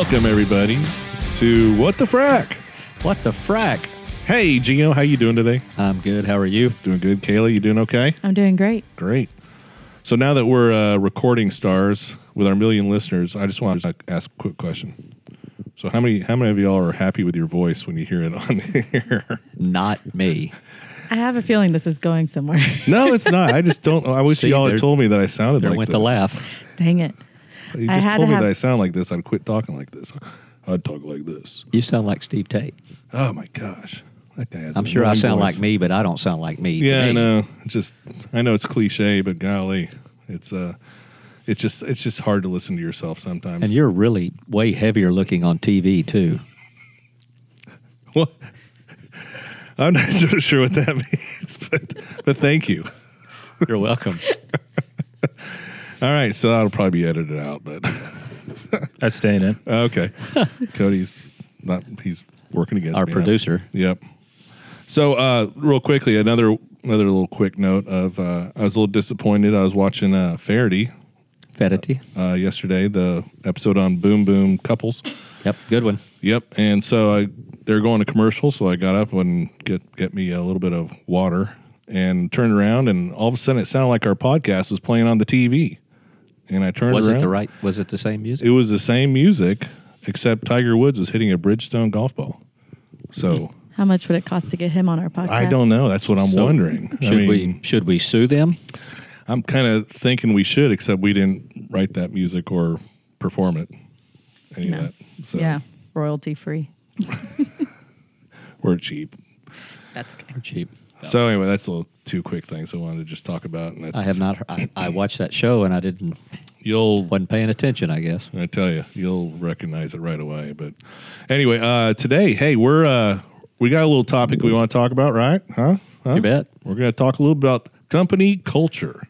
Welcome everybody to What the Frack. What the frack? Hey Gino, how you doing today? I'm good. How are you? Doing good. Kayla, you doing okay? I'm doing great. Great. So now that we're uh, recording stars with our million listeners, I just want to ask a quick question. So how many how many of y'all are happy with your voice when you hear it on here? Not me. I have a feeling this is going somewhere. no, it's not. I just don't. I wish See, y'all there- had told me that I sounded There like went this. the laugh. Dang it. You I just had told to me have- that I sound like this. I'd quit talking like this. I'd talk like this. You sound like Steve Tate. Oh my gosh, that guy has. I'm sure I sound voice. like me, but I don't sound like me. to Yeah, I know. It's Just I know it's cliche, but golly, it's uh, it's just it's just hard to listen to yourself sometimes. And you're really way heavier looking on TV too. Well, I'm not so sure what that means, but but thank you. You're welcome. All right, so that'll probably be edited out, but That's staying in. okay. Cody's not he's working against Our me now. producer. Yep. So, uh, real quickly, another another little quick note of uh, I was a little disappointed. I was watching uh, Faraday Fetity. uh, yesterday, the episode on Boom Boom couples. Yep, good one. Yep. And so I they're going to commercial, so I got up and get get me a little bit of water and turned around, and all of a sudden it sounded like our podcast was playing on the TV. And I turned Was around. it the right? Was it the same music? It was the same music, except Tiger Woods was hitting a Bridgestone golf ball. So How much would it cost to get him on our podcast? I don't know. That's what I'm So, wondering. I Should mean, we? Should we sue them? I'm kind of thinking we should, except we didn't write that music or perform it. Any No. of that. So Yeah, royalty free. we're cheap. That's okay. Or cheap? So anyway, that's a little two quick things I wanted to just talk about. And that's, I have not. I, I watched that show and I didn't. You'll wasn't paying attention. I guess. I tell you, you'll recognize it right away. But anyway, uh, today, hey, we're uh, we got a little topic we want to talk about, right? Huh? huh? You bet. We're going to talk a little about company culture.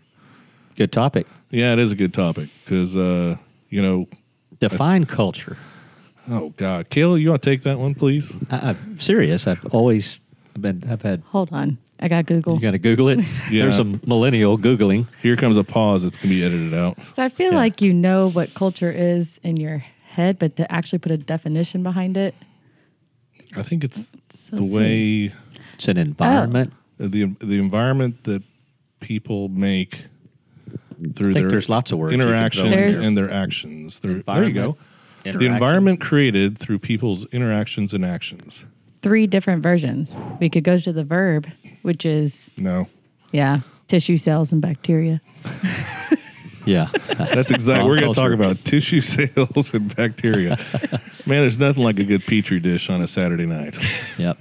Good topic. Yeah, it is a good topic because uh, you know, Define culture. oh God, Kayla, you want to take that one, please? I, I'm serious. I've always been. I've had. Hold on. I got Google. You got to Google it. Yeah. There's a millennial googling. Here comes a pause. It's going to be edited out. So I feel Yeah. like you know what culture is in your head, but to actually put a definition behind it. I think it's So the see. way It's an environment. Oh. the the environment that people make through I think their there's lots of words you could throw interactions in There's- and their actions. There, there you go. Interaction. The environment created through people's interactions and actions. Three different versions. We could go to the verb, which is, No, yeah, tissue cells and bacteria. Yeah. that's exactly. we're going to talk about tissue cells and bacteria. Man, there's nothing like a good petri dish on a Saturday night. yep.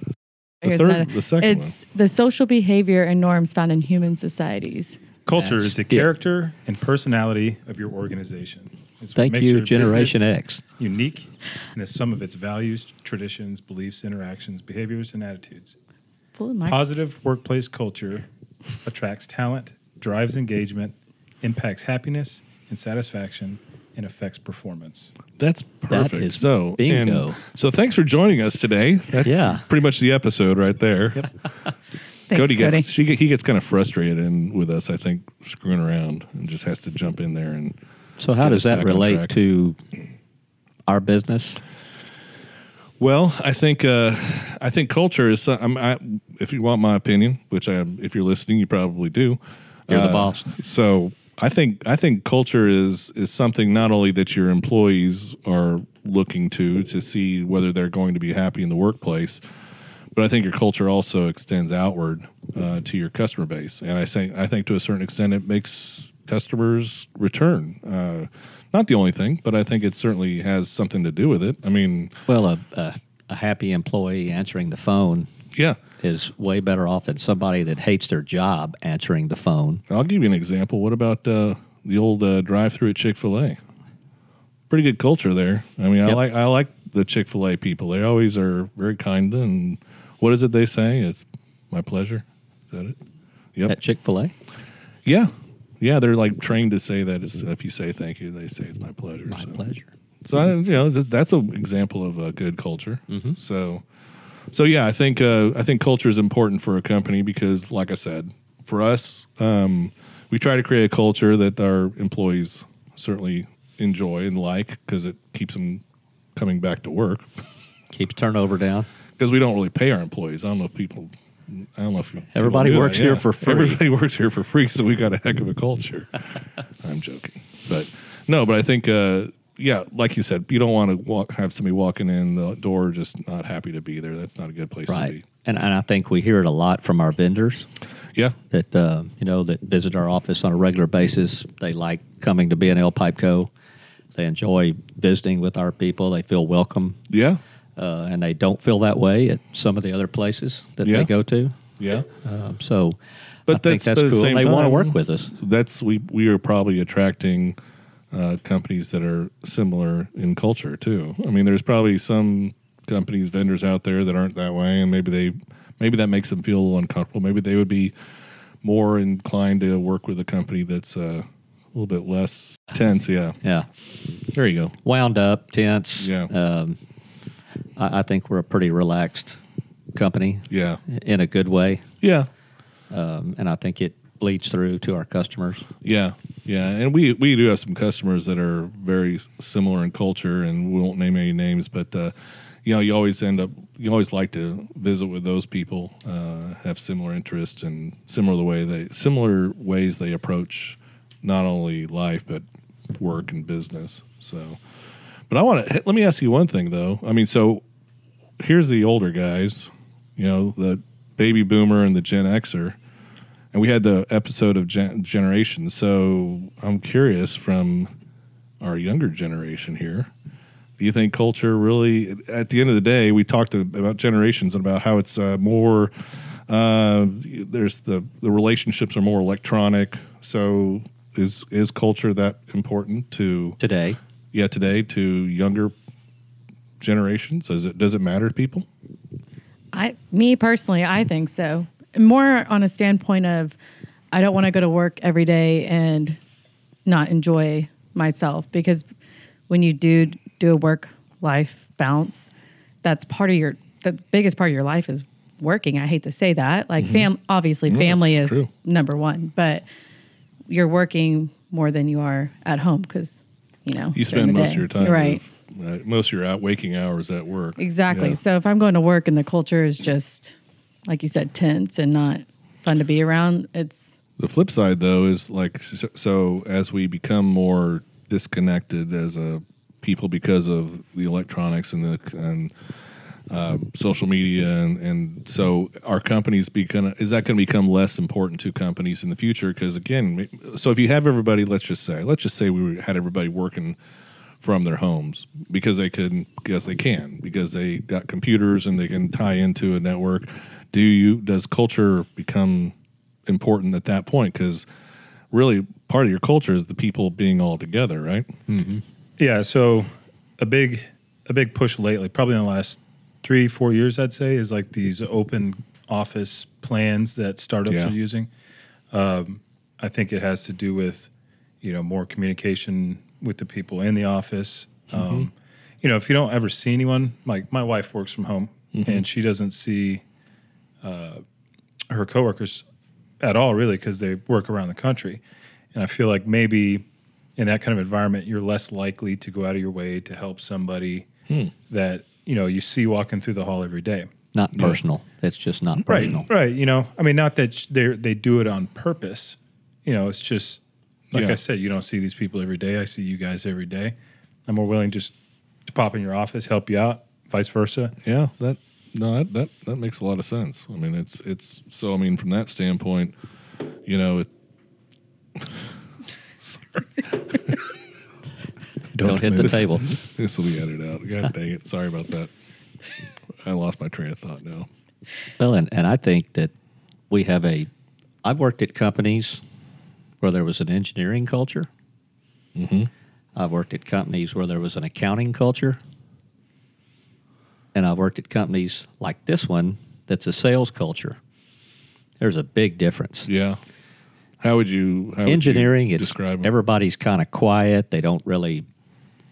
The Here's third- another- the second it's the social behavior and norms found in human societies. Culture That's- is the yeah. character and personality of your organization. It's what Thank makes you, your Generation X. Unique and the sum of its values, traditions, beliefs, interactions, behaviors, and attitudes. Full of my- Positive workplace culture attracts talent, drives engagement, impacts happiness and satisfaction, and affects performance. That's perfect. is so bingo. and so thanks for joining us today. That's Yeah. pretty much the episode right there. Thanks, Cody Cody. gets she, he gets kind of frustrated and with us. I think screwing around and just has to jump in there and So how does that relate to our business? Well, I think uh, I think culture is. I'm, I, if you want my opinion, which I, if you're listening, you probably do. You're the Uh, boss. So I think I think culture is is something not only that your employees are looking to to see whether they're going to be happy in the workplace, but I think your culture also extends outward uh, to your customer base, and I think I think to a certain extent it makes customers return. Uh, not the only thing, but I think it certainly has something to do with it. I mean, Well, a, a, a happy employee answering the phone yeah. is way better off than somebody that hates their job answering the phone. I'll give you an example. What about uh, the old uh, drive-through at Chick Fil A? Pretty good culture there. I mean, I like I like the Chick Fil A people. They always are very kind and what is it they say? It's my pleasure. Is that it? Yep. At Chick fil A? yeah, yeah. They're like trained to say that. It's, if you say thank you, they say it's my pleasure. My so. pleasure. So I, you know th- that's an example of a good culture. Mm-hmm. So, so yeah, I think uh, I think culture is important for a company because, like I said, for us, um, we try to create a culture that our employees certainly enjoy and like because it keeps them coming back to work Keeps turnover down. because we don't really pay our employees. I don't know if people. I don't know if Everybody do that, works here for free. Everybody works here for free, so we got a heck of a culture. I'm joking, but no, but I think, uh, yeah, like you said, you don't want to walk, have somebody walking in the door just not happy to be there. That's not a good place to be. And, and I think we hear it a lot from our vendors Yeah, that, uh, you know, that visit our office on a regular basis. They like coming to B&L Pipeco. They enjoy visiting with our people. They feel welcome. yeah, Uh, and they don't feel that way at some of the other places that Yeah. they go to. yeah. Um, so But I think that's- that's but at the cool. same They want to work with us. that's we we are probably attracting uh, companies that are similar in culture too. I mean, there's probably some companies, vendors out there that aren't that way, and maybe they maybe that makes them feel a little uncomfortable. Maybe they would be more inclined to work with a company that's uh, a little bit less tense. Yeah, Yeah. there you go. Wound up, tense. Yeah. Um, I, I think we're a pretty relaxed company Yeah, in a good way. yeah, Um, and I think it bleeds through to our customers. yeah, yeah. And we we do have some customers that are very similar in culture, and we won't name any names, but. Uh, you know, you always end up. You always like to visit with those people, uh, have similar interests and similar the way they similar ways they approach not only life but work and business. So, but I want to let me ask you one thing though. I mean, so here's the older guys, you know, the baby boomer and the Gen Xer, and we had the episode of gen- generations. So I'm curious from our younger generation here. Do you think culture really, at the end of the day, we talked about generations and about how it's uh, more, uh, there's the, the relationships are more electronic. So is, is culture that important to, Today, yeah, today to younger generations? Does it, does it matter to people? I, me personally, I think so. More on a standpoint of, I don't want to go to work every day and not enjoy myself because when you do do a work life balance, that's part of your the biggest part of your life is working. I hate to say that. Like mm-hmm. fam, obviously family is true. number one, but you're working more than you are at home because you know You spend most day. of your time, right? with- uh, most of your out waking hours at work. Exactly. Yeah. So if I'm going to work and the culture is just, like you said, tense and not fun to be around, it's The flip side, though, is like so, so as we become more disconnected as a people because of the electronics and the and uh, social media, and, and so our companies be gonna is that going to become less important to companies in the future? Because again, so if you have everybody, let's just say, let's just say we had everybody working from their homes because they can because they can because they got computers and they can tie into a network do you does culture become important at that point because really part of your culture is the people being all together right Yeah, so a big a big push lately, probably in the last three four years, I'd say, is like these open office plans that startups Yeah. are using. Um, I think it has to do with you know more communication with the people in the office. Um, you know, if you don't ever see anyone, like my wife works from home and she doesn't see uh, her coworkers at all, really, because they work around the country. And I feel like maybe in that kind of environment, you're less likely to go out of your way to help somebody that you know you see walking through the hall every day. not personal. It's just not personal. Right, right. You know, I mean, not that they they do it on purpose. You know, it's just like Yeah. I said, you don't see these people every day. I see you guys every day. I'm more willing just to pop in your office, help you out, vice versa. yeah that no that, that that makes a lot of sense i mean it's it's so i mean from that standpoint you know it sorry Don't hit the this- table. this will be edited out god dang it sorry about that i lost my train of thought now Well, and, and I think that we have a. I've worked at companies where there was an engineering culture. mm-hmm. I've worked at companies where there was an accounting culture. And I've worked at companies like this one that's a sales culture. There's a big difference. yeah how would you how would you Engineering, it's everybody's kind of quiet. They don't really,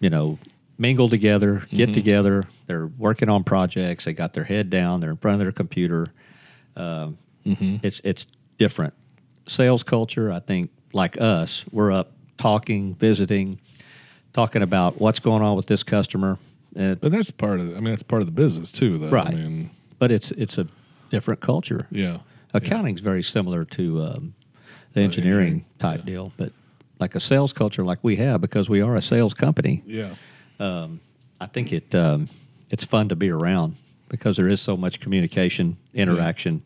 you know, mingle together, get together. They're working on projects. They got their head down. They're in front of their computer. Um, It's it's different. Sales culture, I think, like us, we're up talking, visiting, talking about what's going on with this customer. But that's part of. I mean, that's part of the business too, though. Right. I mean, but it's it's a different culture. yeah. Accounting's very similar to um, the engineering engineering, type deal, but like a sales culture like we have because we are a sales company. Yeah. I think it um, it's fun to be around because there is so much communication, interaction.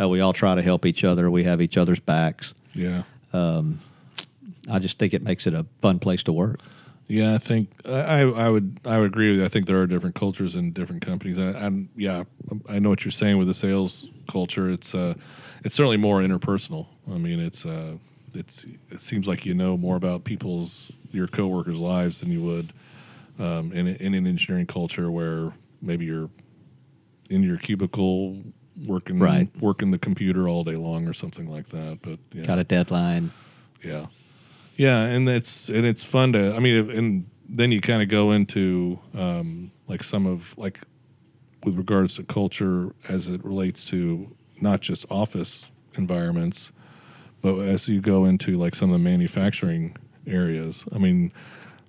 Uh, we all try to help each other. We have each other's backs. Yeah. I just think it makes it a fun place to work. Yeah, I think I, I would I would agree with you. I think there are different cultures in different companies. I'm yeah, I know what you're saying with the sales culture. It's uh, it's certainly more interpersonal. I mean, it's uh, it's it seems like you know more about people's your coworkers' lives than you would um, in in an engineering culture where maybe you're in your cubicle working Right. working the computer all day long or something like that. But yeah. Got a deadline. Yeah, yeah, and it's and it's fun to. I mean, and then you kind of go into um, like some of like with regards to culture as it relates to not just office environments, but as you go into like some of the manufacturing areas. I mean,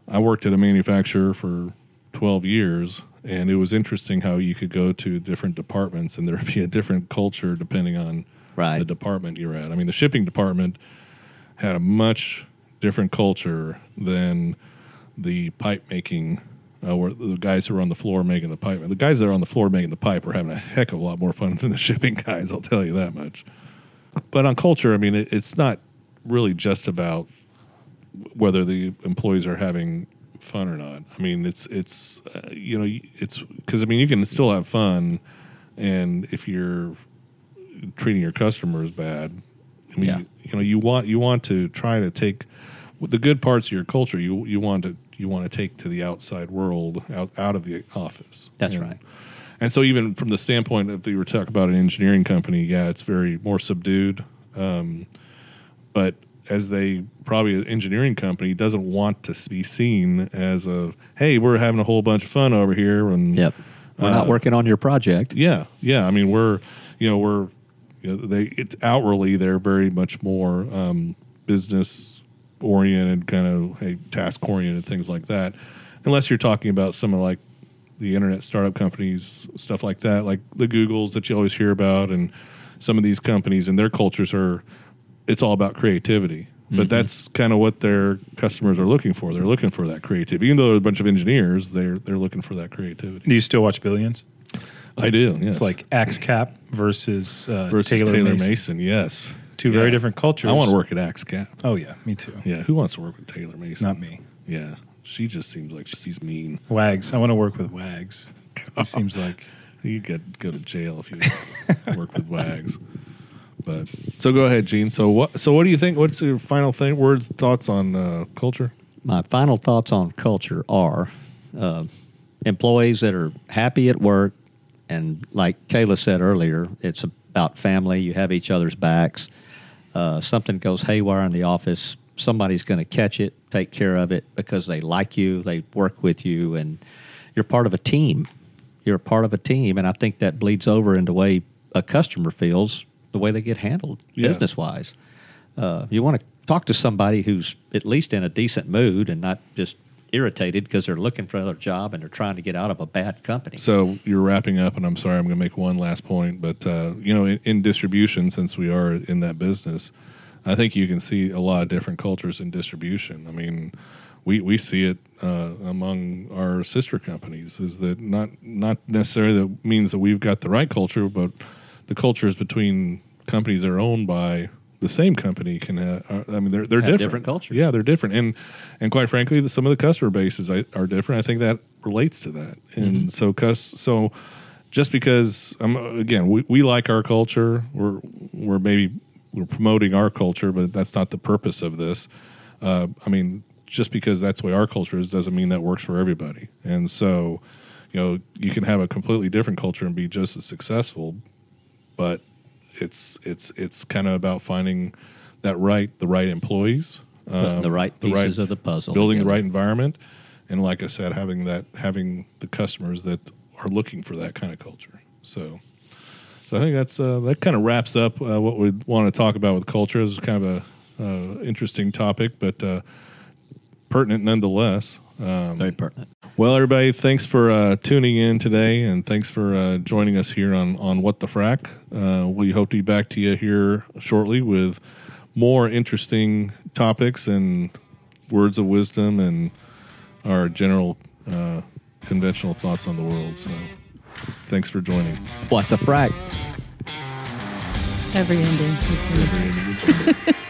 I worked at a manufacturer for twelve years. And it was interesting how you could go to different departments and there would be a different culture depending on Right. the department you're at. I mean, the shipping department had a much different culture than the pipe making, uh, where the guys who are on the floor making the pipe. The guys that are on the floor making the pipe are having a heck of a lot more fun than the shipping guys. I'll tell you that much. But on culture, I mean, it, it's not really just about whether the employees are having fun or not. I mean, it's it's uh, you know it's because I mean you can still have fun, and if you're treating your customers bad, I mean Yeah. you know you want you want to try to take the good parts of your culture. You you want to you want to take to the outside world out out of the office. That's And- right. and so, even from the standpoint of you were talking about an engineering company, yeah, it's very more subdued. Um, but as they probably an engineering company doesn't want to be seen as a hey, we're having a whole bunch of fun over here, and Yep. We're not Uh, working on your project. yeah, yeah. I mean, we're you know we're you know they it's outwardly they're very much more um, business oriented, kind of hey, task oriented things like that. Unless you're talking about some of like the internet startup companies, stuff like that, like the Googles that you always hear about, and some of these companies and their cultures are it's all about creativity. But that's kind of what their customers are looking for. They're looking for that creativity. Even though they're a bunch of engineers, they're they're looking for that creativity. Do you still watch Billions? I do. Yes. It's like Axe Cap versus, uh, versus Taylor, Taylor, Mason. Mason. Yes, Two very different cultures. I want to work at Axe Cap. Oh yeah, me too. Yeah, who wants to work with Taylor Mason? Not me. Yeah, she just seems like she's mean. Wags. I want to work with Wags. It seems like You could go to jail if you work with Wags. But so go ahead, Gene. So what? So what do you think? What's your final thing? Words, thoughts on uh, culture? My final thoughts on culture are uh, employees that are happy at work, and like Kayla said earlier, it's about family. You have each other's backs. Uh, something goes haywire in the office, somebody's going to catch it, take care of it because they like you, they work with you, and you're part of a team. You're a part of a team, and I think that bleeds over into the way a customer feels, the way they get handled Yeah. business wise. Uh, you want to talk to somebody who's at least in a decent mood and not just irritated because they're looking for another job and they're trying to get out of a bad company. So you're wrapping up, and I'm sorry, I'm going to make one last point. But uh, you know, in, in distribution, since we are in that business, I think you can see a lot of different cultures in distribution. I mean, we we see it uh, among our sister companies. Is that not not necessarily that means that we've got the right culture, but the cultures between companies that are owned by the same company can. Uh, are, I mean, they're they're different. different cultures. Yeah, they're different, and and quite frankly, the, some of the customer bases are different. I think that relates to that, and so cus so just because um, again we, we like our culture, we're we're maybe we're promoting our culture, but that's not the purpose of this. Uh, I mean, just because that's the way our culture is doesn't mean that works for everybody, and so you know you can have a completely different culture and be just as successful, but it's it's it's kind of about finding that right the right employees um, the right pieces of the puzzle. building the right environment and like i said having that having the customers that are looking for that kind of culture. So so i think that's uh, that kind of wraps up uh, what we want to talk about with culture. It's kind of a uh, interesting topic but uh, pertinent nonetheless um, Very pertinent. Well, everybody, thanks for uh, tuning in today, and thanks for uh, joining us here on on What the Frack. Uh, we hope to be back to you here shortly with more interesting topics and words of wisdom and our general uh, conventional thoughts on the world. So, thanks for joining. What the frack? Every ending. Every individual.